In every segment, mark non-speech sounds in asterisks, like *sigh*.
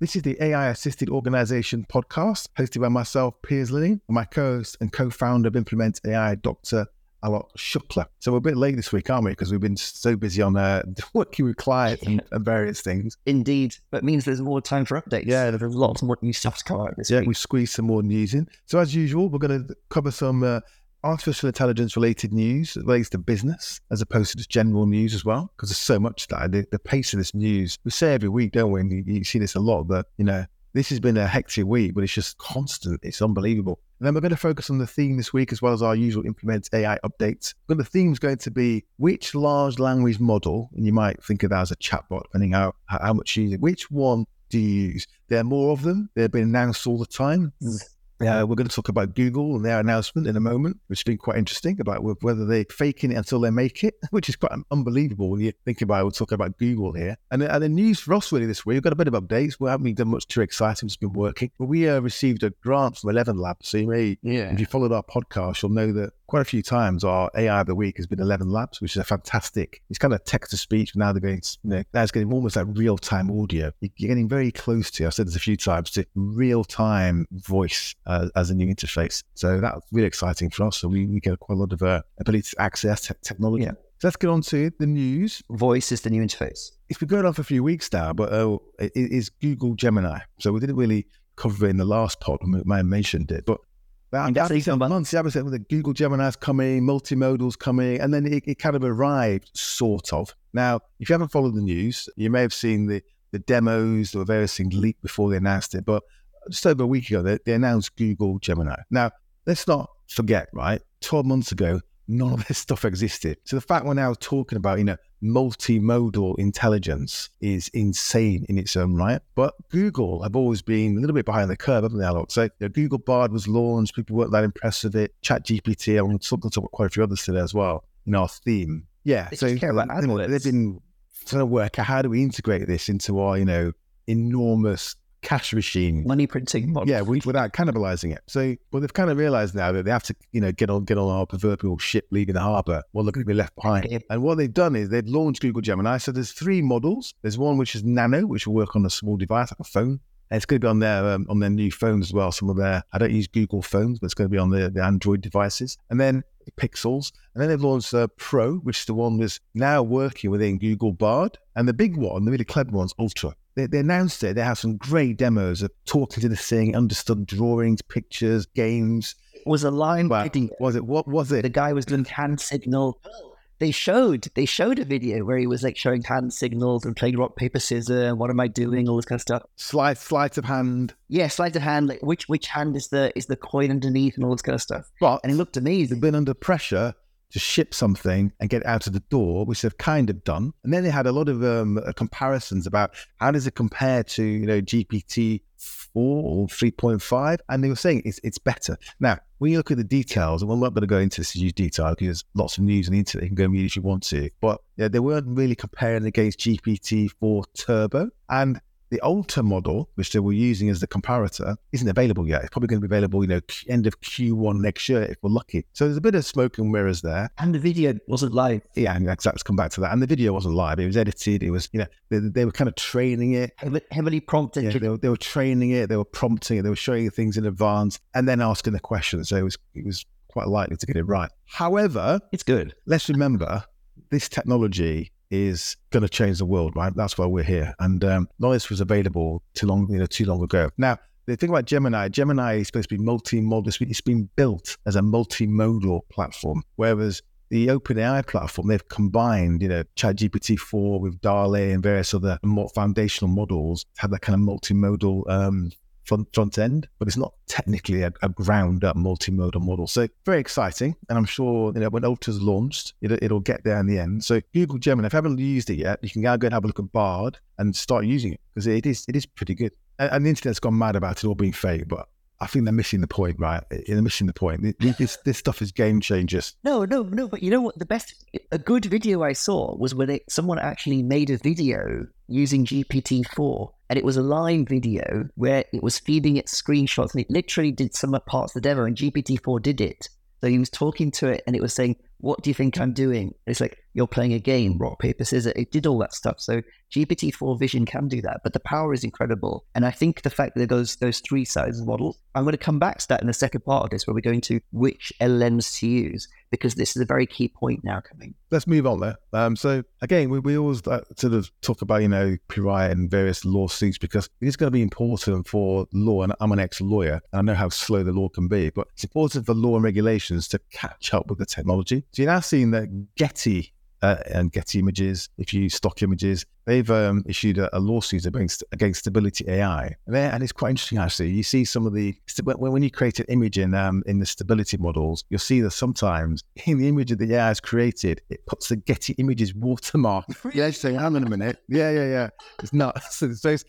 This is the AI Assisted Organization podcast hosted by myself, Piers Linney, and my co host and co founder of Implement AI, Dr. Aalok Shukla. So we're a bit late this week, aren't we? Because we've been so busy on uh, *laughs* working with clients and, and, various things. Indeed. But it means there's more time for updates. Yeah. There's lots more new stuff to come out this yeah, week. we squeezed some more news in. So as usual, we're going to cover some uh, artificial intelligence related news that relates to business as opposed to just general news as well, because there's so much that the, the, pace of this news, we say every week, don't we? And you, you see this a lot, but you know, this has been a hectic week, but it's just constant. It's unbelievable. And then we're going to focus on the theme this week as well as our usual implement AI updates. But the theme is going to be which large language model, and you might think of that as a chatbot, depending how, how much you use it, which one do you use? There are more of them. They've been announced all the time. Uh, we're going to talk about Google and their announcement in a moment, which has been quite interesting about whether they're faking it until they make it, *laughs* which is quite unbelievable when you think about it. We're talking about Google here. And, and the news for us really this week, we've got a bit of updates. We haven't done much too exciting. It's been working. But we uh, received a grant from Eleven Labs. So you may, yeah. if you followed our podcast, you'll know that quite a few times our AI of the week has been Eleven Labs, which is a fantastic. It's kind of text to speech. Now they're going, you know, now it's getting almost like real time audio. You're getting very close to. I've said this a few times to real time voice uh, as a new interface. So that's really exciting for us. So we, we get quite a lot of uh, ability to access te- technology. Yeah. So let's get on to the news. Voice is the new interface. It's been going on for a few weeks now, but uh, it is Google Gemini. So we didn't really cover it in the last pod. I mentioned it, but about after seven months, yeah, the Google Gemini's coming, multimodal's coming, and then it, it, kind of arrived, sort of. Now, if you haven't followed the news, you may have seen the, the demos, or various things leaked before they announced it, but just over a week ago, they, they announced Google Gemini. Now, let's not forget, right? 12 months ago, none of this *laughs* stuff existed. So the fact we're now talking about, you know, multimodal intelligence is insane in its own right. But Google have always been a little bit behind the curve, haven't they, Aalok? So you know, Google Bard was launched, people weren't that impressed with it. Chat GPT, I'm going to talk about quite a few others today as well in our theme. Yeah, they so care about they've been trying to work out how do we integrate this into our, you know, enormous cash machine, money printing model. Yeah, without cannibalizing it. So, well, they've kind of realized now that they have to, you know, get on get on our proverbial ship leaving the harbor. Well, they're going to be left behind. And what they've done is they've launched Google Gemini. So there's three models. There's one which is Nano, which will work on a small device like a phone. And it's going to be on their um, on their new phones as well. Some of their I don't use Google phones, but it's going to be on the, the Android devices. And then Pixels. And then they've launched uh, Pro, which is the one that's now working within Google Bard. And the big one, the really clever one's Ultra they, they, announced it. They have some great demos of talking to the thing, understood drawings, pictures, games. It was a line well, Was it? What was it? The guy was doing hand signal. They showed they showed a video where he was like showing hand signals and playing rock paper scissors. What am I doing? All this kind of stuff. Slide sleight of hand. Yeah, sleight of hand. Like which which hand is the is the coin underneath and all this kind of stuff. But and he looked amazing. They've been under pressure to ship something and get out of the door, which they've kind of done. And then they had a lot of um, uh, comparisons about how does it compare to you know GPT four or three point five, and they were saying it's it's better. Now, when you look at the details, and we're not going to go into this huge detail because there's lots of news on the internet. You can go and read if you want to, but yeah, they weren't really comparing against GPT four Turbo, and the Ultra model, which they were using as the comparator, isn't available yet. It's probably going to be available, you know, end of Q1 next year if we're lucky. So there's a bit of smoke and mirrors there. And the video wasn't live. Yeah, and exactly. Come back to that. And the video wasn't live. It was edited. It was, you know, they, they were kind of training it. Heavily prompted. Yeah, they, were, they were training it. They were prompting it. They were showing things in advance and then asking the questions. So it was, it was quite likely to get it right. However, it's good. Let's remember this technology is going to change the world, right? That's why we're here. And um, none of this was available too long, you know, too long ago. Now, the thing about Gemini, Gemini is supposed to be multi-modal. It's been built as a multimodal platform, whereas the OpenAI platform, they've combined, you know, ChatGPT 4 with DALL-E and various other more foundational models have that kind of multimodal um, front, end, but it's not technically a, a ground up multimodal model. So very exciting. And I'm sure you know when Ultra's launched, it, it'll get there in the end. So Google Gemini, if you haven't used it yet, you can now go and have a look at Bard and start using it because it is it is pretty good. And, and the internet's gone mad about it all being fake, but I think they're missing the point, right? Eh, eh, they're missing the point. This this stuff is game changers. No, no, no. But you know what? The best, a good video I saw was when it, someone actually made a video using GPT four, and it was a live video where it was feeding it screenshots, and it literally did some parts of the demo, and GPT four did it. So he was talking to it, and it was saying, "What do you think I'm doing?" And it's like, you're playing a game, rock, paper, scissors. It did all that stuff. So GPT-4 Vision can do that, but the power is incredible. And I think the fact that those those three sizes models, I'm going to come back to that in the second part of this, where we're going to which LLMs to use, because this is a very key point now coming. Let's move on there. Um, so again, we, we always uh, sort of talk about you know copyright and various lawsuits because it is going to be important for law. And I'm an ex-lawyer, and I know how slow the law can be, but it's important for law and regulations to catch up with the technology. So you're now seeing that Getty uh, and Getty Images, if you use stock images, they've um, issued a, a, lawsuit against, against Stability AI, and, and, it's quite interesting actually. You see some of the when, when you create an image in um, in the stability models, you'll see that sometimes *laughs* in the image that the AI has created, it puts the Getty Images watermark. *laughs* yeah, saying, hang on a minute, yeah, yeah, yeah, it's not. *laughs* It's,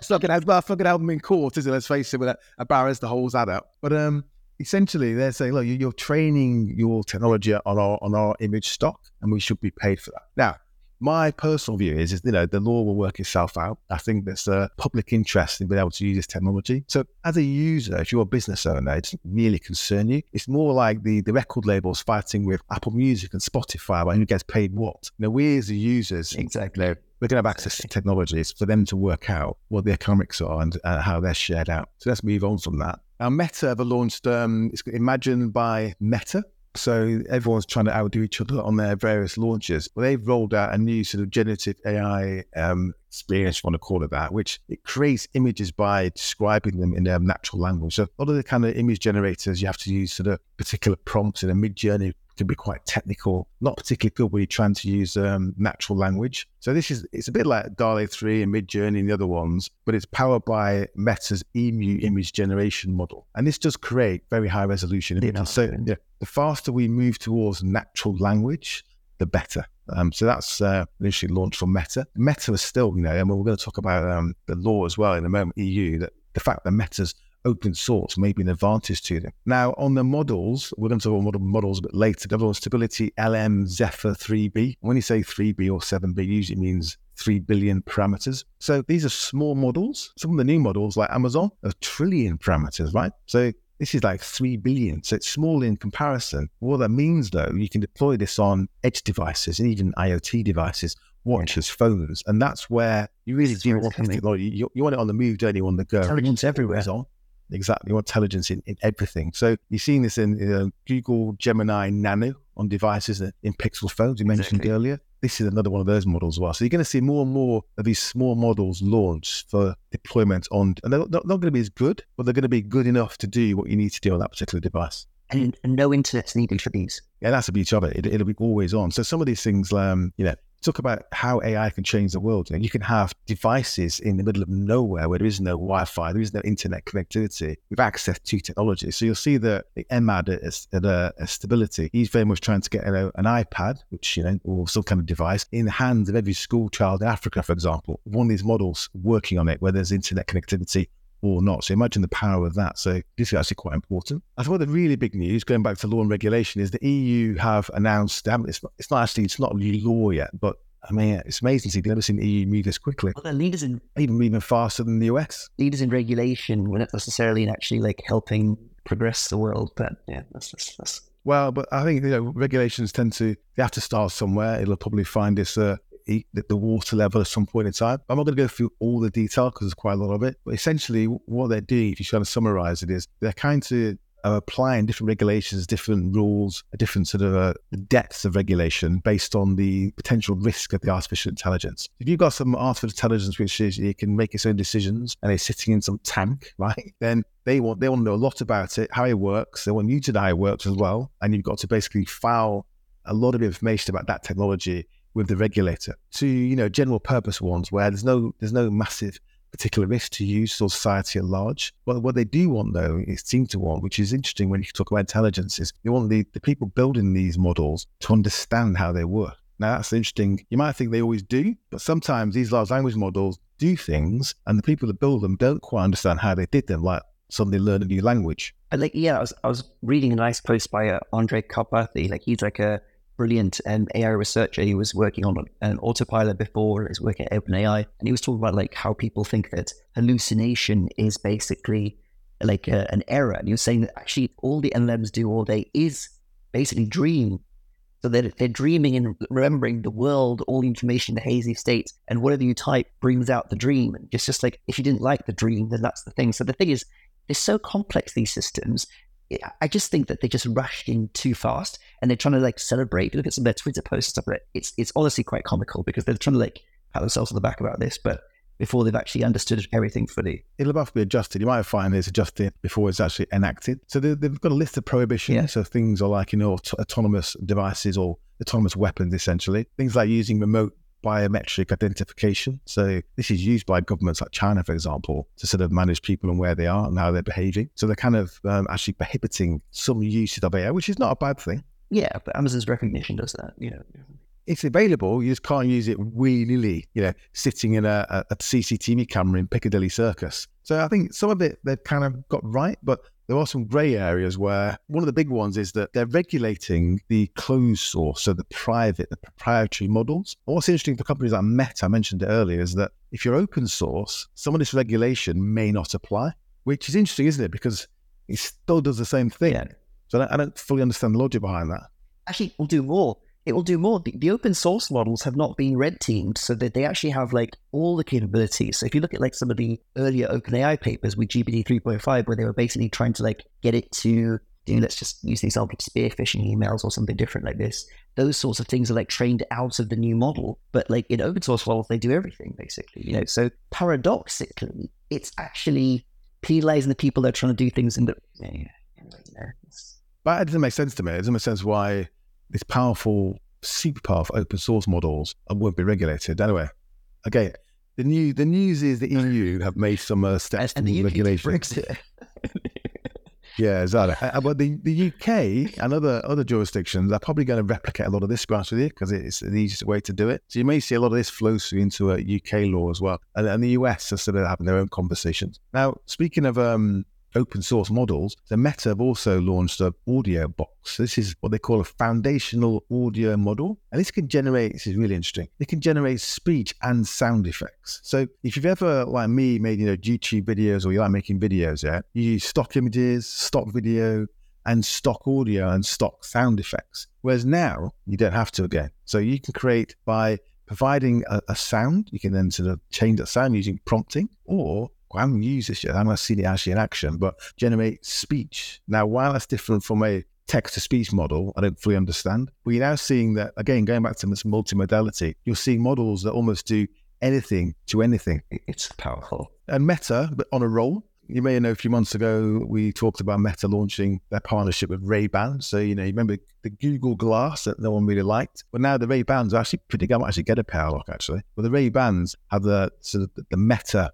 it's not going to have fucking album in court, is it? Let's face it, with a, a barrister holds that up, but um essentially they're saying, look, you're training your technology on our on our image stock, and we should be paid for that. Now, my personal view is, is you know, the law will work itself out. I think there's a public interest in being able to use this technology. So as a user, if you're a business owner, it doesn't really concern you. It's more like the, the record labels fighting with Apple Music and Spotify about who gets paid what. You know, we as the users, exactly. You know, we're going to have access to technologies for them to work out what the economics are and uh, how they're shared out. So let's move on from that. Now, Meta have launched, um, it's imagined by Meta. So everyone's trying to outdo each other on their various launches. Well, they've rolled out a new sort of generative AI um, experience, if you want to call it that, which it creates images by describing them in their natural language. So a lot of the kind of image generators, you have to use sort of particular prompts in a Midjourney can be quite technical, not particularly good when you're trying to use um, natural language. So this is it's a bit like DALL-E 3 and Midjourney and the other ones, but it's powered by Meta's Emu image generation model. And this does create very high resolution images. So yeah, the faster we move towards natural language, the better. Um, so that's uh, initially launched from Meta. Meta is still, you know, and we're going to talk about um, the law as well in a moment, EU, that the fact that Meta's open source may be an advantage to them. Now, on the models, we're going to talk about models a bit later. The other StableLM Zephyr 3B. When you say 3B or 7B, usually means 3 billion parameters. So these are small models. Some of the new models, like Amazon, are trillion parameters, right? So this is like 3 billion. So it's small in comparison. What that means, though, you can deploy this on edge devices and even IoT devices watches, phones, and that's where you really do want technology. You, you, want it on the move, don't you? On the go, intelligence everywhere. On exactly intelligence in, in everything. So you've seen this in know, Google Gemini Nano on devices in Pixel phones you mentioned exactly. earlier. This is another one of those models as well. So you're going to see more and more of these small models launched for deployment on, and they're not, not going to be as good, but they're going to be good enough to do what you need to do on that particular device. And no internet's needed for these. Yeah, that's the beauty of it. it. will be always on. So some of these things, um, you know, talk about how AI can change the world. You, know, you can have devices in the middle of nowhere where there is no Wi-Fi, there is no internet connectivity with access to technology. So you'll see that the Emad at, a, stability, he's very much trying to get you know, an iPad, which you know, or some kind of device in the hands of every school child in Africa, for example. One of these models working on it where there's internet connectivity or not. So imagine the power of that. So this is actually quite important. I think the really big news, going back to law and regulation, is the EU have announced. It's not, it's not actually it's not really law yet, but I mean, it's amazing to see. They've never seen the EU move this quickly. Well, they're leaders in even even faster than the US. Leaders in regulation, we're not necessarily in actually like helping progress the world, but yeah, that's that's. that's... Well, but I think you know regulations tend to they have to start somewhere. It'll probably find this uh, the, the water level at some point in time. I'm not going to go through all the detail because there's quite a lot of it. But essentially, what they're doing, if you try to summarize it, is they're kind of are applying different regulations, different rules, different sort of uh, depths of regulation based on the potential risk of the artificial intelligence. If you've got some artificial intelligence which is it can make its own decisions and it's sitting in some tank, *laughs* right? Then they want they want to know a lot about it, how it works. They want you to know how it works as well, and you've got to basically file a lot of information about that technology with the regulator to you know general purpose ones where there's no there's no massive particular risk to use or society at large. But what they do want though, it seems to want, which is interesting when you talk about intelligence, is they want the, the people building these models to understand how they work. Now that's interesting. You might think they always do, but sometimes these large language models do things and the people that build them don't quite understand how they did them, like suddenly learn a new language. I Like yeah, I was I was reading a nice post by uh, Andrej Karpathy. Like he's like a brilliant um, AI researcher. He was working on an autopilot before. He was working at OpenAI, and he was talking about like how people think that hallucination is basically like a, an error. And he was saying that actually all the LLMs do all day is basically dream. So they're, they're dreaming and remembering the world, all the information, the hazy states, and whatever you type brings out the dream. And it's just like, if you didn't like the dream, then that's the thing. So the thing is, they're so complex, these systems. I just think that they just rushed in too fast and they're trying to like celebrate. You look at some of their Twitter posts and stuff, it's, it's honestly quite comical because they're trying to like pat themselves on the back about this. But before they've actually understood everything fully. It'll have to be adjusted. You might find it's adjusted before it's actually enacted. So they, have got a list of prohibitions. Yeah. So things are like, you know, aut- autonomous devices or autonomous weapons, essentially. Things like using remote biometric identification. So this is used by governments like China, for example, to sort of manage people and where they are and how they're behaving. So they're kind of um, actually prohibiting some usage of AI, which is not a bad thing. Yeah, but Amazon's Rekognition does that. You know, it's available. You just can't use it willy nilly, you know, sitting in a, a, CCTV camera in Piccadilly Circus. So I think some of it they've kind of got right, but there are some grey areas where one of the big ones is that they're regulating the closed source, so the private, the proprietary models. what's interesting for companies like Meta, I mentioned it earlier, is that if you're open source, some of this regulation may not apply, which is interesting, isn't it? Because it still does the same thing. Yeah. So I don't fully understand the logic behind that. Actually, we'll do more it will do more. The, the, open source models have not been red teamed, so that they actually have like all the capabilities. So if you look at like some of the earlier OpenAI papers with GPT 3.5, where they were basically trying to like get it to do, let's just use the example of spear phishing emails or something different like this. Those sorts of things are like trained out of the new model, but like in open source models, they do everything basically. You know, so paradoxically, it's actually penalizing the people that are trying to do things in the. You know, but it doesn't make sense to me. It doesn't make sense why these powerful, super powerful open source models won't be regulated. Anyway, again, the new the news is the EU have made some uh, steps and, and regulation. *laughs* yeah, exactly. Uh, uh, but the, the UK and other other jurisdictions are probably going to replicate a lot of this, grant with you, because it's the easiest way to do it. So you may see a lot of this flows through into a UK law as well, and, and the US are sort of having their own conversations. Now, speaking of um, open source models, the Meta have also launched an audio box. This is what they call a foundational audio model. And this can generate, this is really interesting, it can generate speech and sound effects. So if you've ever, like me, made you know YouTube videos or you like making videos, yeah, you use stock images, stock video, and stock audio and stock sound effects. Whereas now you don't have to again. So you can create by providing a, a sound, you can then sort of change that sound using prompting, or I haven't used this yet. I haven't seen it actually in action, but generate speech. Now, while that's different from a text to speech model, I don't fully understand. You're now seeing that, again, going back to this multimodality, you're seeing models that almost do anything to anything. It's powerful. And Meta, but on a roll. You may know a few months ago we talked about Meta launching their partnership with Ray Ban. So you know, you remember the Google Glass that no one really liked, but now the Ray Bans are actually pretty. I might actually get a power lock actually, but the Ray Bans have the sort of the Meta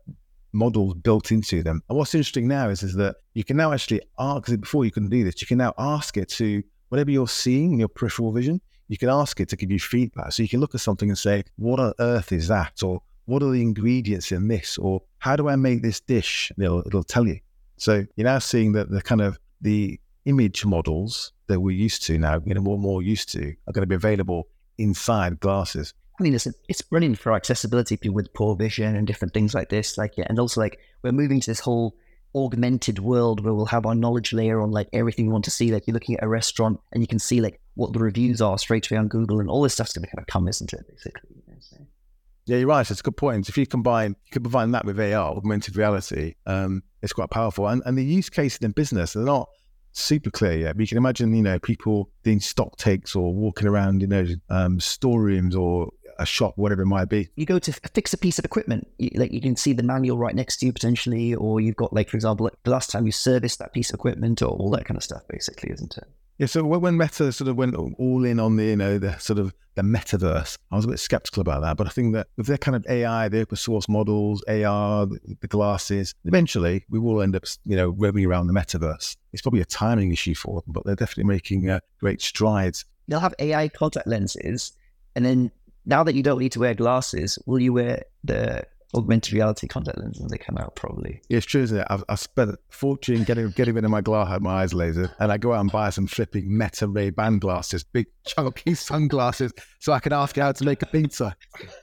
models built into them. And what's interesting now is, is that you can now actually ask, it before you couldn't do this, you can now ask it to whatever you're seeing in your peripheral vision, you can ask it to give you feedback. So you can look at something and say, what on earth is that? Or what are the ingredients in this? Or how do I make this dish? It'll, it'll tell you. So you're now seeing that the kind of the image models that we're used to now, you know, more and more used to, are going to be available inside glasses. I mean, it's, it's running for accessibility people with poor vision and different things like this. Like, yeah, and also like we're moving to this whole augmented world where we'll have our knowledge layer on like everything we want to see. Like you're looking at a restaurant and you can see like what the reviews are straight away on Google, and all this stuff's going to kind of come, isn't it? Basically. Yeah, you're right. It's a good point. If you combine, you can combine that with AR, augmented reality. Um, it's quite powerful, and and the use cases in business they're not super clear yet. But you can imagine, you know, people doing stock takes or walking around, you know, um, storerooms or a shop, whatever it might be. You go to fix a piece of equipment, you, like you can see the manual right next to you potentially, or you've got like, for example, like the last time you serviced that piece of equipment or all that kind of stuff, basically, isn't it? Yeah, so when Meta sort of went all in on the, you know, the sort of the metaverse, I was a bit skeptical about that. But I think that with their kind of AI, the open source models, AR, the, glasses, eventually we will end up, you know, roaming around the metaverse. It's probably a timing issue for them, but they're definitely making uh, great strides. They'll have AI contact lenses, and then now that you don't need to wear glasses, will you wear the augmented reality contact lenses when they come out? Probably. It's true, isn't it? I've, I've spent a fortune getting getting rid of my glass, my eyes lasered, and I go out and buy some flipping Meta Ray Ban glasses, big chunky *laughs* sunglasses, so I can ask you how to make a pizza.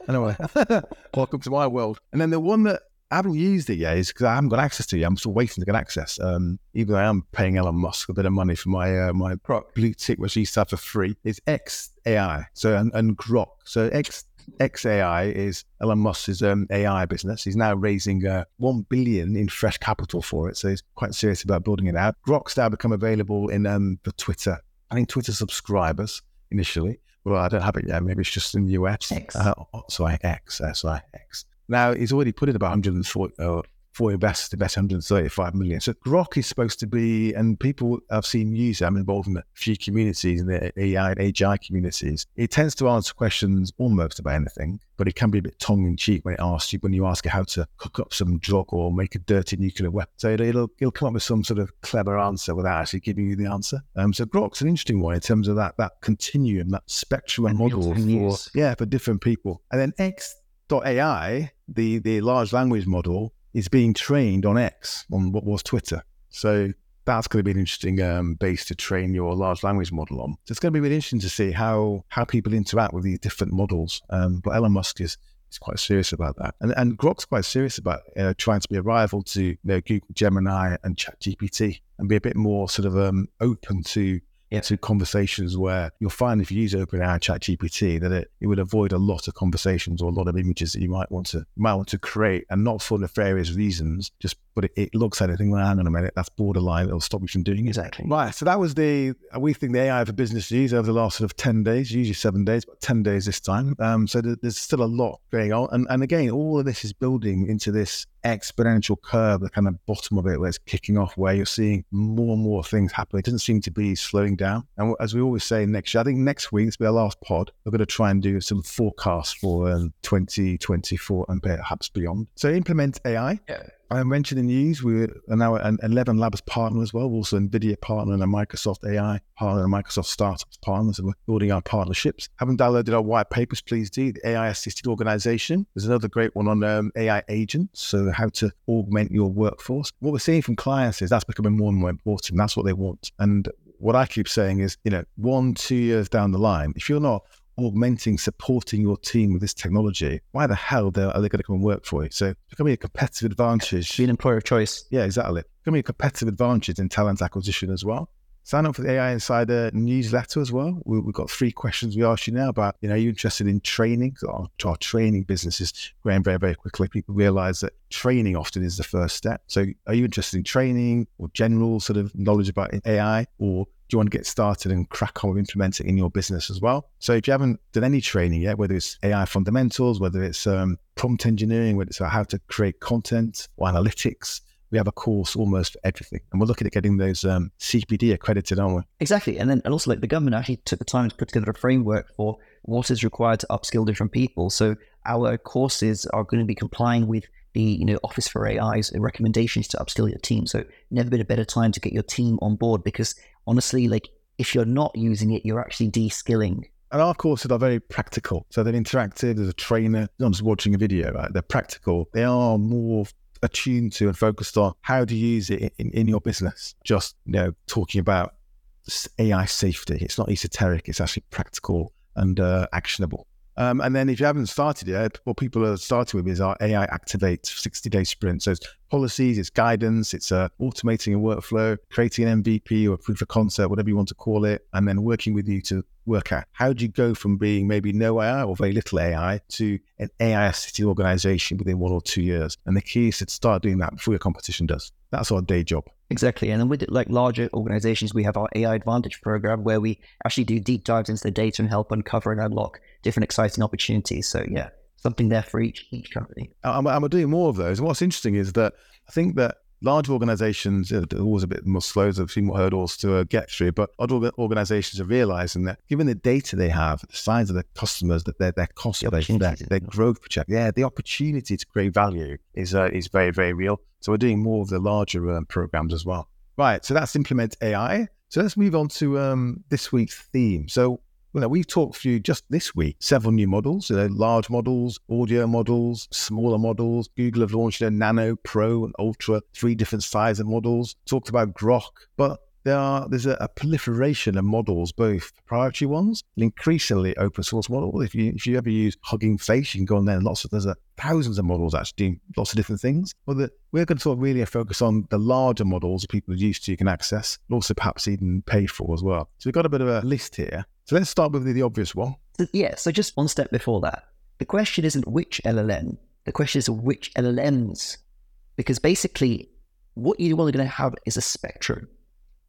Anyway, *laughs* welcome to my world. And then the one that I haven't used it yet, because I haven't got access to it. Yet. I'm still waiting to get access. Um, even though I am paying Elon Musk a bit of money for my uh, my blue tick, which he used to have for free. is XAI, so and, and Grok. So X XAI is Elon Musk's um, AI business. He's now raising uh, one billion in fresh capital for it, so he's quite serious about building it out. Grok's now become available in um, for Twitter. I think Twitter subscribers initially. Well, I don't have it yet. Maybe it's just in the US. X. Uh, sorry, X. Uh, sorry, X. Now he's already put in about 140 uh, for invest invest 135 million. So Grok is supposed to be, and people I've seen use it. I'm involved in a few communities in the AI and AGI communities. It tends to answer questions almost about anything, but it can be a bit tongue in cheek when it asks you when you ask it how to cook up some drug or make a dirty nuclear weapon. So it'll it'll come up with some sort of clever answer without actually giving you the answer. Um, so Grok's an interesting one in terms of that that continuum, that spectrum of models for yeah for different people. And then X AI, the, the large language model, is being trained on X, on what was Twitter. So that's going to be an interesting um, base to train your large language model on. So it's going to be really interesting to see how how people interact with these different models. Um, but Elon Musk is is quite serious about that, and and Grok's quite serious about uh, trying to be a rival to you know, Google Gemini and ChatGPT and be a bit more sort of um, open to yeah. to conversations where you'll find if you use OpenAI Chat GPT that it, it would avoid a lot of conversations or a lot of images that you might want to might want to create and not for nefarious reasons, just but it, it looks at it and well, hang on a minute, that's borderline, it'll stop you from doing it. Exactly. Right. So that was the we think the AI for business use over the last sort of ten days, usually seven days, but ten days this time. Um, so there's still a lot going on. And and again, all of this is building into this exponential curve, the kind of bottom of it where it's kicking off, where you're seeing more and more things happen. It doesn't seem to be slowing down. And as we always say next year, I think next week, this will be our last pod, we're going to try and do some forecasts for um, 2024 and perhaps beyond. So implement AI. Yeah. I mentioned in the news, we are now an 11 Labs partner as well, We're also an NVIDIA partner and a Microsoft AI partner and Microsoft startups partners, and we're building our partnerships. Haven't downloaded our white papers, please do. The AI assisted organization. There's another great one on um, AI agents, so how to augment your workforce. What we're seeing from clients is that's becoming more and more important. That's what they want. And what I keep saying is, you know, one, two years down the line, if you're not augmenting, supporting your team with this technology, why the hell are they going to come and work for you? So becoming a competitive advantage. Be an employer of choice. Yeah, exactly. Becoming a competitive advantage in talent acquisition as well. Sign up for the AI Insider newsletter as well. We, have got three questions we asked you now about, you know, are you interested in training? Our, our training business is growing very, very quickly. People realize that training often is the first step. So are you interested in training or general sort of knowledge about AI or you want to get started and crack on with implementing in your business as well? So if you haven't done any training yet, whether it's AI fundamentals, whether it's um, prompt engineering, whether it's how to create content or analytics, we have a course almost for everything. And we're looking at getting those um, CPD accredited, aren't we? Exactly. And then and also like the government actually took the time to put together a framework for what is required to upskill different people. So our courses are going to be complying with the you know Office for AI's recommendations to upskill your team. So never been a better time to get your team on board because honestly, like if you're not using it, you're actually de-skilling. And our courses are very practical. So they're interactive. There's a trainer, not just watching a video, right? They're practical. They are more attuned to and focused on how to use it in, in your business. Just, you know, talking about AI safety. It's not esoteric. It's actually practical and uh, actionable. Um, and then if you haven't started yet, what people are starting with is our AI Activate 60 day sprint. So it's policies, it's guidance, it's uh, automating a workflow, creating an MVP or proof of concept, whatever you want to call it, and then working with you to work out how do you go from being maybe no AI or very little AI to an AI city organization within one or two years. And the key is to start doing that before your competition does. That's our day job. Exactly. And then with like larger organizations, we have our AI Advantage program where we actually do deep dives into the data and help uncover and unlock different exciting opportunities. So yeah, something there for each each company. I'm, I'm doing more of those. And what's interesting is that I think that large organizations are always a bit more slow, a few more hurdles to uh, get through, but other organizations are realizing that given the data they have, the size of the customers, that their, their cost the base, their, their growth project, yeah, the opportunity to create value is uh, is very, very real. So we're doing more of the larger um, programs as well. Right. So that's implement AI. So let's move on to um, this week's theme. So know, we've talked through just this week several new models, you know, large models, audio models, smaller models. Google have launched a Nano, Pro, and Ultra, three different sizes of models. Talked about Grok, but there are there's a, a, proliferation of models, both proprietary ones and increasingly open source models. If you if you ever use Hugging Face, you can go on there. And lots of there's a, thousands of models actually doing lots of different things. But the, we're going to sort of really focus on the larger models people are used to, you can access, but also perhaps even pay for as well. So we've got a bit of a list here. So let's start with the, the obvious one. Yeah. So just one step before that, the question isn't which LLM. The question is which LLMs, because basically what you're only going to have is a spectrum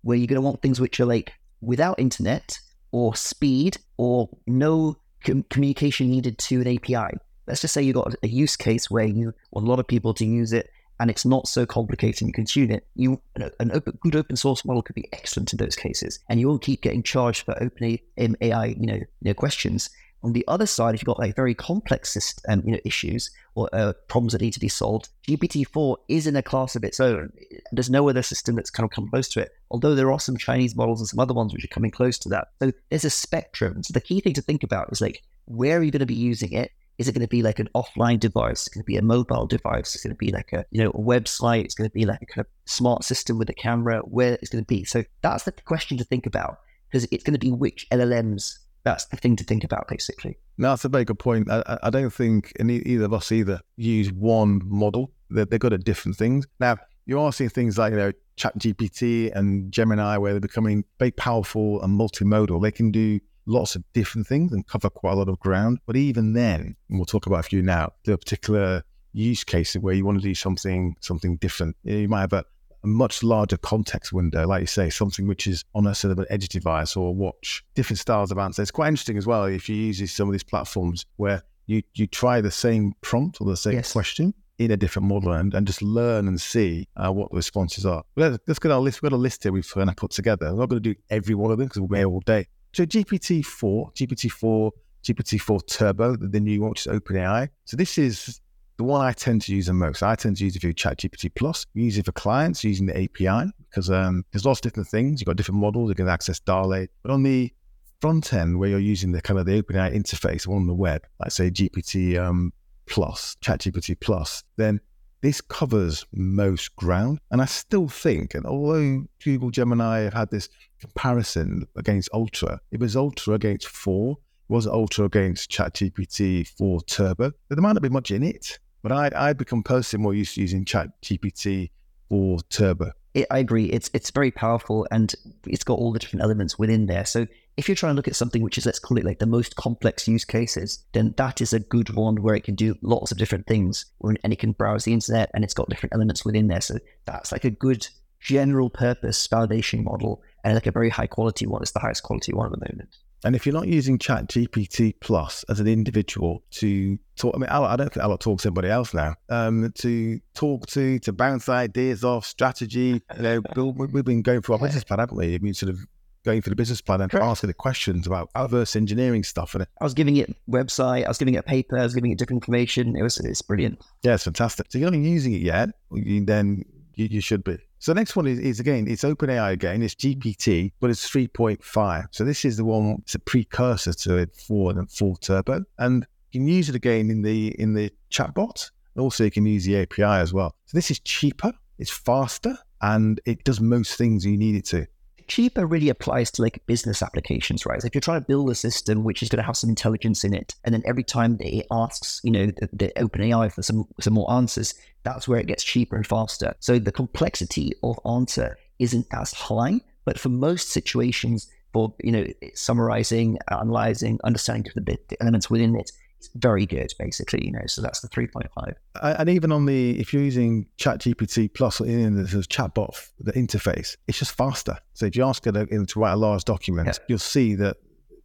where you're going to want things which are like without internet or speed or no com- communication needed to an API. Let's just say you've got a use case where you want a lot of people to use it and it's not so complicated you can tune it. You an open, good open source model could be excellent in those cases, and you won't keep getting charged for open AI, you know, you know questions. On the other side, if you've got like very complex system, you know, issues or uh, problems that need to be solved, GPT-4 is in a class of its own. There's no other system that's kind of come close to it. Although there are some Chinese models and some other ones which are coming close to that. So there's a spectrum. So the key thing to think about is like, where are you going to be using it? Is it going to be like an offline device? It's going to be a mobile device. It's going to be like a you know a website. It's going to be like a kind of smart system with a camera. Where it's going to be. So that's the question to think about because it's going to be which LLMs that's the thing to think about, basically. No, that's a very good point. I, I don't think either of us either use one model. They're, they're good at different things. Now, you are seeing things like, you know, ChatGPT and Gemini, where they're becoming very powerful and multimodal. They can do lots of different things and cover quite a lot of ground. But even then, and we'll talk about a few now, the particular use cases where you want to do something something different. You might have a, a much larger context window, like you say, something which is on a sort of an edge device or watch different styles of answer. It's quite interesting as well if you use some of these platforms where you, you try the same prompt or the same yes. question in a different model and, and just learn and see uh, what the responses are. Let's, let's get our list. We've got a list here we've kind of put together. I'm not going to do every one of them because we'll be here all day. So GPT-4, GPT-4, GPT-4 Turbo, the new one, which is OpenAI. So this is the one I tend to use the most. I tend to use it for ChatGPT Plus. We use it for clients using the API because um, there's lots of different things. You've got different models. You can access DALL-E. But on the front end, where you're using the kind of the OpenAI interface on the web, like say GPT um, Plus, ChatGPT Plus, then this covers most ground. And I still think, and although Google Gemini have had this comparison against Ultra, it was Ultra against 4 was Ultra against ChatGPT 4 Turbo. There might not be much in it, but I I become personally more used to using Chat GPT 4 Turbo. It, I agree. It's it's very powerful and it's got all the different elements within there. So if you're trying to look at something which is let's call it like the most complex use cases, then that is a good one where it can do lots of different things and it can browse the internet and it's got different elements within there. So that's like a good general purpose validation model and like a very high quality one. It's the highest quality one at the moment. And if you're not using Chat GPT Plus as an individual to talk, I mean, I don't think I'll talk to anybody else now. Um, to talk to, to bounce ideas off, strategy. You know, we've been going through our business plan, haven't we? I mean, sort of going through the business plan and Correct. asking the questions about adverse engineering stuff. And I was giving it website, I was giving it a paper, I was giving it different information. It was it's brilliant. Yeah, it's fantastic. So you're not using it yet, then you, you should be. So the next one is, is again, it's OpenAI again. It's GPT, but it's 3.5. So this is the one. It's a precursor to it for and full turbo, and you can use it again in the in the chatbot. Also, you can use the API as well. So this is cheaper, it's faster, and it does most things you need it to cheaper really applies to like business applications, right? So if you're trying to build a system which is going to have some intelligence in it, and then every time it asks, you know, the, the OpenAI for some some more answers, that's where it gets cheaper and faster. So the complexity of answer isn't as high, but for most situations, for you know, summarizing, analyzing, understanding the, the elements within it, very good, basically. You know, so that's the 3.5. And even on the, if you're using ChatGPT Plus or in the chatbot, the interface, it's just faster. So if you ask it to write a large document, yeah. you'll see that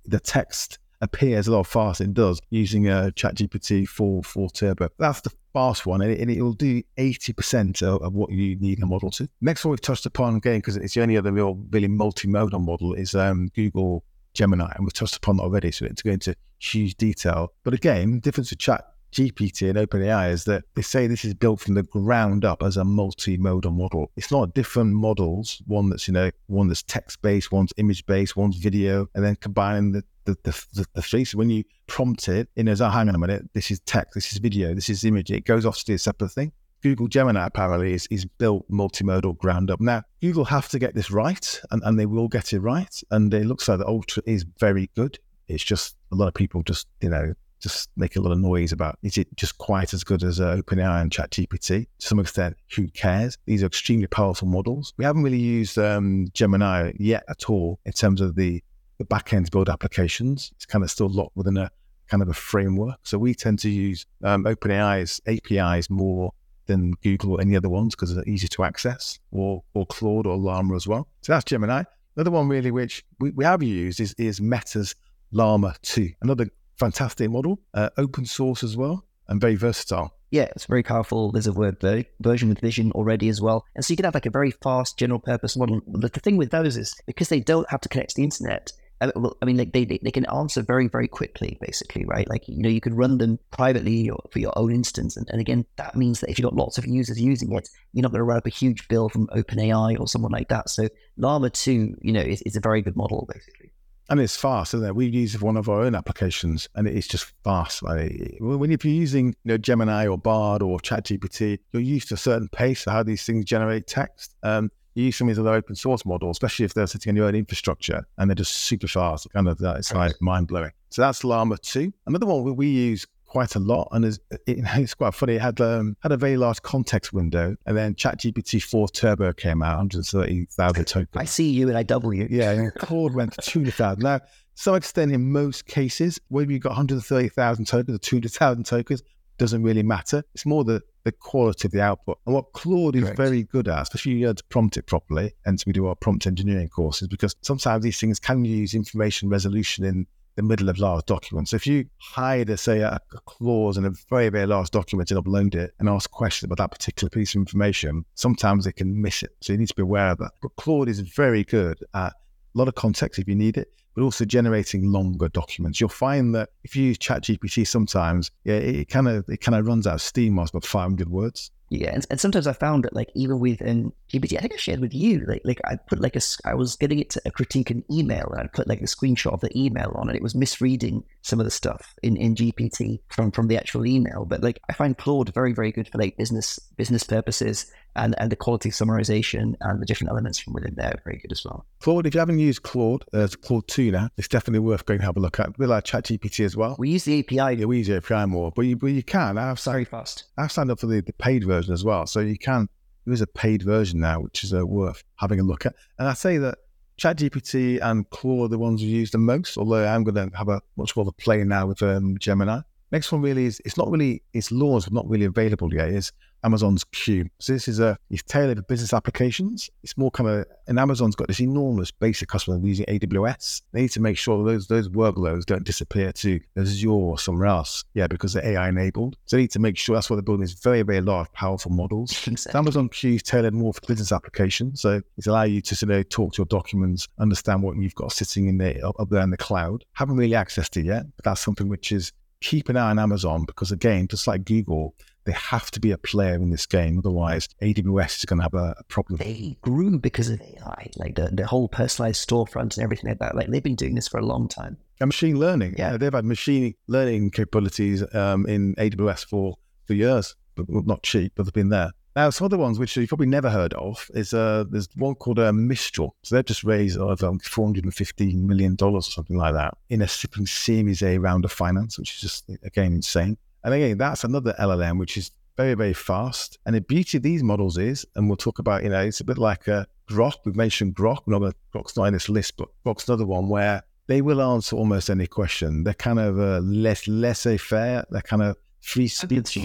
the text appears a lot faster. It does using a ChatGPT 4 4 Turbo. That's the fast one, and it, will do 80% of, of, what you need a model to. Next one we've touched upon again, because it's the only other real really multimodal model, is um, Google Gemini, and we've touched upon that already. So to go into huge detail. But again, the difference with Chat GPT and OpenAI is that they say this is built from the ground up as a multimodal model. It's not different models, one that's, you know, one that's text based, one's image based, one's video, and then combining the the, the, the, three. So when you prompt it, it knows, oh, hang on a minute, this is text, this is video, this is image. It goes off to do a separate thing. Google Gemini apparently is, is built multimodal ground up. Now, Google have to get this right, and, and they will get it right. And it looks like the Ultra is very good. It's just a lot of people just, you know, just make a lot of noise about is it just quite as good as uh, OpenAI and ChatGPT? To some extent, who cares? These are extremely powerful models. We haven't really used um, Gemini yet at all in terms of the, the backend build applications. It's kind of still locked within a kind of a framework. So we tend to use um, OpenAI's APIs more than Google or any other ones because they're easy to access, or or Claude or Llama as well. So that's Gemini. Another one really which we, we have used is, is Meta's Llama 2, another fantastic model, uh, open source as well, and very versatile. Yeah, it's very powerful. There's a word version with vision already as well. And so you can have like a very fast general purpose model. But the thing with those is because they don't have to connect to the internet, I, well, I mean, like they, they, can answer very, very quickly, basically, right? Like, you know, you can run them privately or for your own instance. And, and again, that means that if you've got lots of users using it, you're not going to run up a huge bill from OpenAI or someone like that. So Llama 2, you know, is, is a very good model, basically. And it's fast, isn't it? We use one of our own applications, and it's just fast. Like, when if you're using, you know, Gemini or Bard or ChatGPT, you're used to a certain pace of how these things generate text. Um, you use some of these other open source models, especially if they're sitting on your own infrastructure and they're just super fast. Kind of, it's like mind blowing. So that's Llama 2. Another one we we use quite a lot, and it's, it, *laughs* it's quite funny. It had um, had a very large context window, and then ChatGPT 4 Turbo came out, 130,000 *laughs* tokens. I see you and I double you. Yeah, and Claude went to 200,000. Now, some extent, in most cases, whether you've got 130,000 tokens or 200,000 tokens, doesn't really matter. It's more the, the quality of the output. And what Claude is Correct. very good at, especially you had to prompt it properly, and so we do our prompt engineering courses, because sometimes these things can use information resolution in the middle of large documents. So if you hide, a, say, a, clause in a very, very large document and upload it and ask questions about that particular piece of information, sometimes they can miss it. So you need to be aware of that. But Claude is very good at a lot of context if you need it, but also generating longer documents. You'll find that if you use ChatGPT sometimes, yeah, it kind of it kind of runs out of steam after about 500 words. Yeah, and, and sometimes I found that like even with um, GPT, I think I shared with you, like like I put like a, I was getting it to critique an email, and I put like a screenshot of the email on, and it was misreading some of the stuff in, in GPT from from the actual email. But like I find Claude very very good for like business business purposes, and and the quality summarization and the different elements from within there are very good as well. Claude, if you haven't used Claude, uh, Claude two now, it's definitely worth going to have a look at. We like ChatGPT as well. We use the API. Yeah, we use the API more, but you but you can. I've signed, very fast. I've signed up for the, the paid version version as well. So you can, there is a paid version now, which is uh, worth having a look at. And I say that ChatGPT and Claude are the ones we use the most, although I'm going to have a much more of a play now with um, Gemini. Next one really is, it's not really, its laws are not really available yet, is Amazon's Q. So this is a it's tailored for business applications. It's more kind of and Amazon's got this enormous basic customer using AWS. They need to make sure those those workloads don't disappear to Azure or somewhere else. Yeah, because they're AI enabled. So they need to make sure that's why they're building these very, very large, powerful models. *laughs* Exactly. So Amazon Q is tailored more for business applications. So it's allow you to sort of talk to your documents, understand what you've got sitting in there up there in the cloud. Haven't really accessed it yet, but that's something which is keep an eye on Amazon because again, just like Google, they have to be a player in this game. Otherwise, AWS is going to have a, a, problem. They grew because of AI, like the, the whole personalized storefront and everything like that. Like they've been doing this for a long time. And machine learning. Yeah. they've had machine learning capabilities um, in AWS for, for years, but not cheap, but they've been there. Now, some other ones which you've probably never heard of is uh, there's one called uh, Mistral. So they've just raised uh, $415 million or something like that in a Series A round of finance, which is just, again, insane. And again, that's another LLM, which is very, very fast. And the beauty of these models is, and we'll talk about, you know, it's a bit like a Grok. We've mentioned Grok. We're not Grok's not in this list, but Grok's another one where they will answer almost any question. They're kind of uh, less laissez-faire. They're kind of free speech,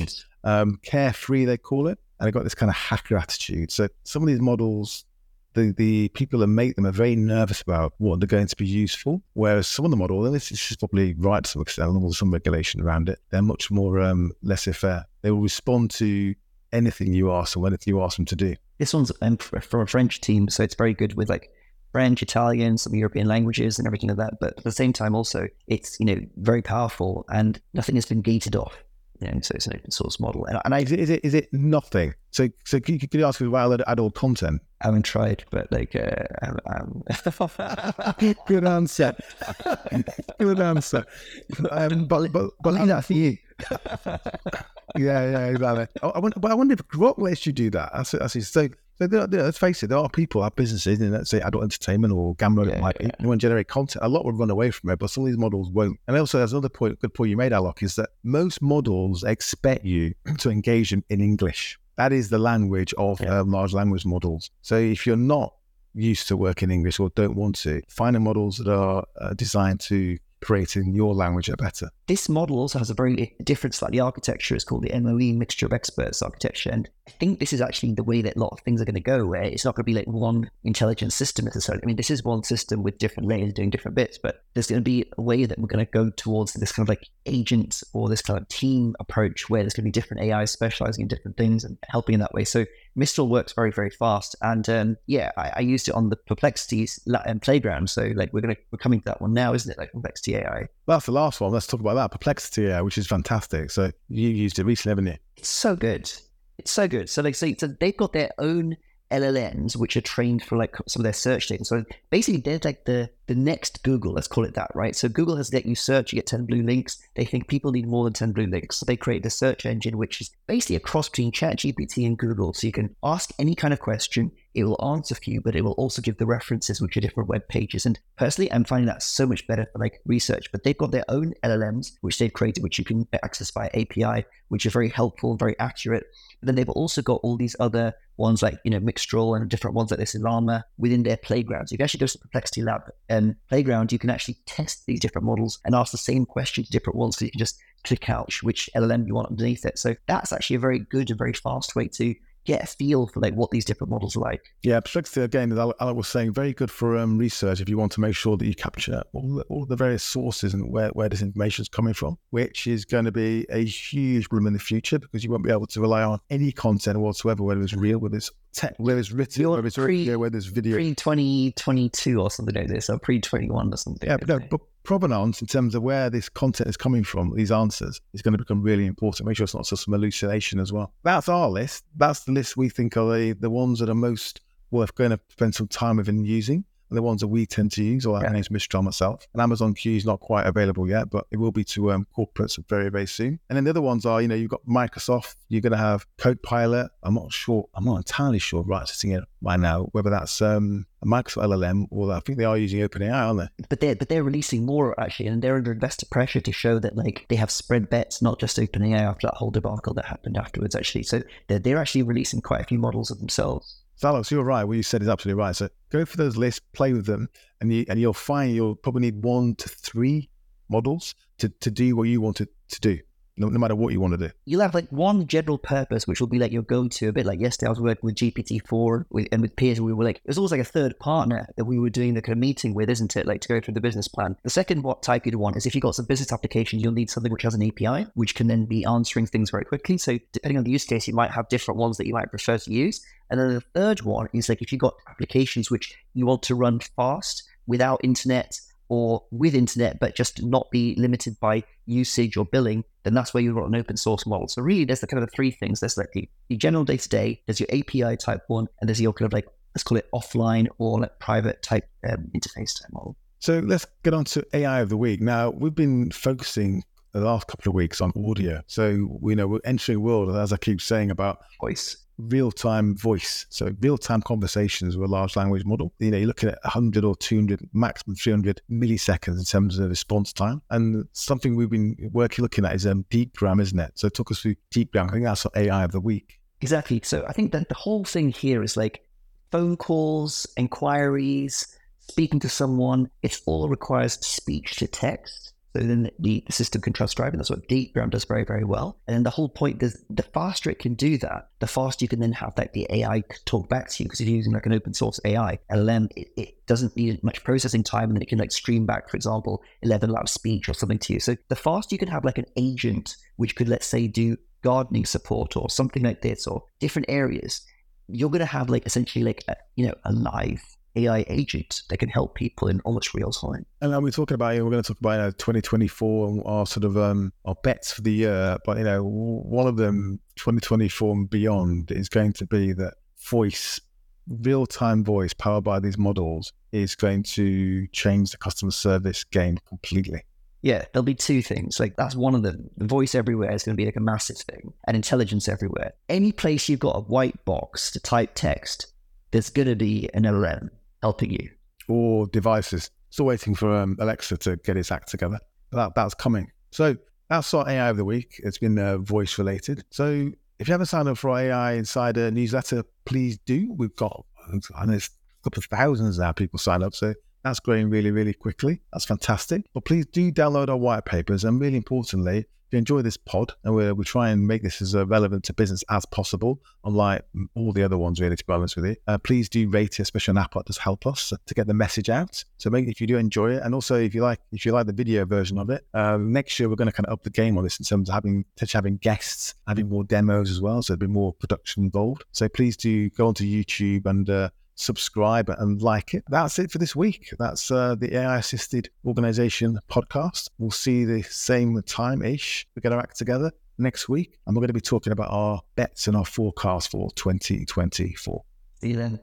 um, carefree, they call it. And they've got this kind of hacker attitude. So some of these models the, the people that make them are very nervous about what they're going to be used for. Whereas some of the models, and this, is probably right to some extent, with some regulation around it, they're much more um, laissez-faire. They will respond to anything you ask them, anything you ask them to do. This one's um, for a French team, so it's very good with like French, Italian, some European languages and everything like that. But at the same time, also, it's, you know, very powerful and nothing has been gated off. You know, so it's an open source model. And, and I, is, it, is, it, is it nothing? So, so could you, could you ask me about adult content? I haven't tried, but like, uh, um, um. *laughs* good answer. good answer. Um, but, but, but leave that for you. *laughs* yeah, yeah, exactly. I, I wonder, but I wonder if what lets you do that. That's, that's so. So there, there, let's face it, there are people, have businesses in let's say adult entertainment or gambling, Yeah, be. yeah. Want to generate content. A lot would run away from it, but some of these models won't. And also, there's another point, good point you made, Aalok, is that most models expect you *clears throat* to engage in, in English. That is the language of Yeah. um, large language models. So if you're not used to working English or don't want to, find the models that are uh, designed to create in your language are better. This model also has a very different, slightly architecture. It's called the MOE Mixture of Experts architecture. And I think this is actually the way that a lot of things are going to go, where it's not going to be like one intelligent system necessarily. I mean, this is one system with different layers doing different bits, but there's going to be a way that we're going to go towards this kind of like agent or this kind of team approach where there's going to be different AIs specializing in different things and helping in that way. So Mistral works very, very fast. And um, yeah, I, I used it on the Perplexities um, playground. So like we're going to, we're coming to that one now, isn't it? Like Perplexity AI. That's the last one. Let's talk about that. Perplexity AI, which is fantastic. So you used it recently, haven't you? It's so good. It's so good. So like, so, so they've got their own LLMs which are trained for like some of their search data. So basically, they're like the the next Google. Let's call it that, right? So Google has let you search, you get ten blue links. They think people need more than ten blue links, so they create the search engine which is basically a cross between ChatGPT and Google. So you can ask any kind of question, it will answer for you, but it will also give the references which are different web pages. And personally, I'm finding that so much better for like research. But they've got their own LLMs which they've created, which you can access via API, which are very helpful, very accurate. But then they've also got all these other ones like you know Mixtral and different ones like this Llama within their playgrounds. If you actually go to the Perplexity Lab and playground, you can actually test these different models and ask the same question to different ones. So you can just click out which LLM you want underneath it. So that's actually a very good and very fast way to get a feel for like what these different models are like. Yeah, Perplexity again, as Aalok was saying, very good for um, research if you want to make sure that you capture all the, all the various sources and where, where this information is coming from, which is going to be a huge problem in the future because you won't be able to rely on any content whatsoever, whether it's real, whether it's tech, whether it's written, You're whether it's pre- audio, whether it's video. Pre 2022 or something like this, or pre 21 or something. yeah, but no, but provenance in terms of where this content is coming from, these answers, is going to become really important. Make sure it's not just some hallucination as well. That's our list. That's the list we think are the, the ones that are most worth going to spend some time with and using. The ones that we tend to use, or Yeah. my name's Mistral myself. And Amazon Q is not quite available yet, but it will be to um, corporates very, very soon. And then the other ones are, you know, you've got Microsoft, you're going to have Copilot. I'm not sure, I'm not entirely sure right sitting here right now, whether that's um, a Microsoft LLM or I think they are using OpenAI, aren't they? but they're but they're releasing more actually, and they're under investor pressure to show that like they have spread bets, not just OpenAI after that whole debacle that happened afterwards. Actually, so they're they're actually releasing quite a few models of themselves. Aalok, you're right. What you said is absolutely right. So go for those lists, play with them, and you and you'll find you'll probably need one to three models to, to do what you want it to do, no, no matter what you want to do. You'll have like one general purpose, which will be like your go-to. A bit like yesterday, I was working with GPT four and with Piers. We were like, was almost like a third partner that we were doing the kind of meeting with, isn't it? Like to go through the business plan. The second what type you'd want is if you've got some business applications, you'll need something which has an API, which can then be answering things very quickly. So depending on the use case, you might have different ones that you might prefer to use. And then the third one is like if you've got applications which you want to run fast without internet or with internet, but just not be limited by usage or billing, then that's where you've got an open source model. So really, there's the kind of the three things. There's like the, the general day to day, there's your API type one, and there's your kind of like let's call it offline or like private type um, interface type model. So let's get on to AI of the week. Now we've been focusing the last couple of weeks on audio. So you know we're entering a world, as I keep saying, about Voice. Real time voice. So real time conversations with a large language model. You know, you're looking at 100 or 200, maximum 300 milliseconds in terms of response time. And something we've been working looking at is um, DeepGram, isn't it? So talk us through DeepGram. I think that's AI of the week. Exactly. So I think that the whole thing here is like phone calls, inquiries, speaking to someone. It all requires speech to text. So then the, system can trust driving. that's what deep DeepGram does very, very well. And then the whole point is the faster it can do that, the faster you can then have like the AI talk back to you because you're using like an open source AI LLM. It, it doesn't need much processing time, and then it can like stream back, for example, ElevenLabs speech or something to you. So the faster you can have like an agent which could let's say do gardening support or something like this or different areas, you're going to have like essentially like a, you know a live AI agent that can help people in almost real time. And we're talking about, you know, we're going to talk about you know, 2024 and our sort of um, our bets for the year. But, you know, one of them, 2024 and beyond, is going to be that voice, real time voice powered by these models is going to change the customer service game completely. Yeah, there'll be two things. Like that's one of them. The voice everywhere is going to be like a massive thing, and intelligence everywhere. Any place you've got a white box to type text, there's going to be an LLM helping you. Or devices. Still waiting for um, Alexa to get its act together. That, that's coming. So that's our AI of the week. It's been uh, voice related. So if you haven't signed up for our AI Insider newsletter, please do. We've got, I know it's a couple of thousands now people sign up. So that's growing really, really quickly. That's fantastic. But please do download our white papers. And really importantly, you enjoy this pod, and we we try and make this as uh, relevant to business as possible, unlike all the other ones, really, to be honest with you, uh, please do rate it, especially on Apple. It does help us to get the message out. So make if you do enjoy it, and also if you like if you like the video version of it, uh, next year we're going to kind of up the game on this in terms of having having guests, having more demos as well. So there'll be more production involved. So please do go onto YouTube and uh, subscribe and like it. That's it for this week. That's uh, the AI assisted organization podcast. We'll see the same time ish. We get our act together next week, and we're going to be talking about our bets and our forecast for 2024. See you then.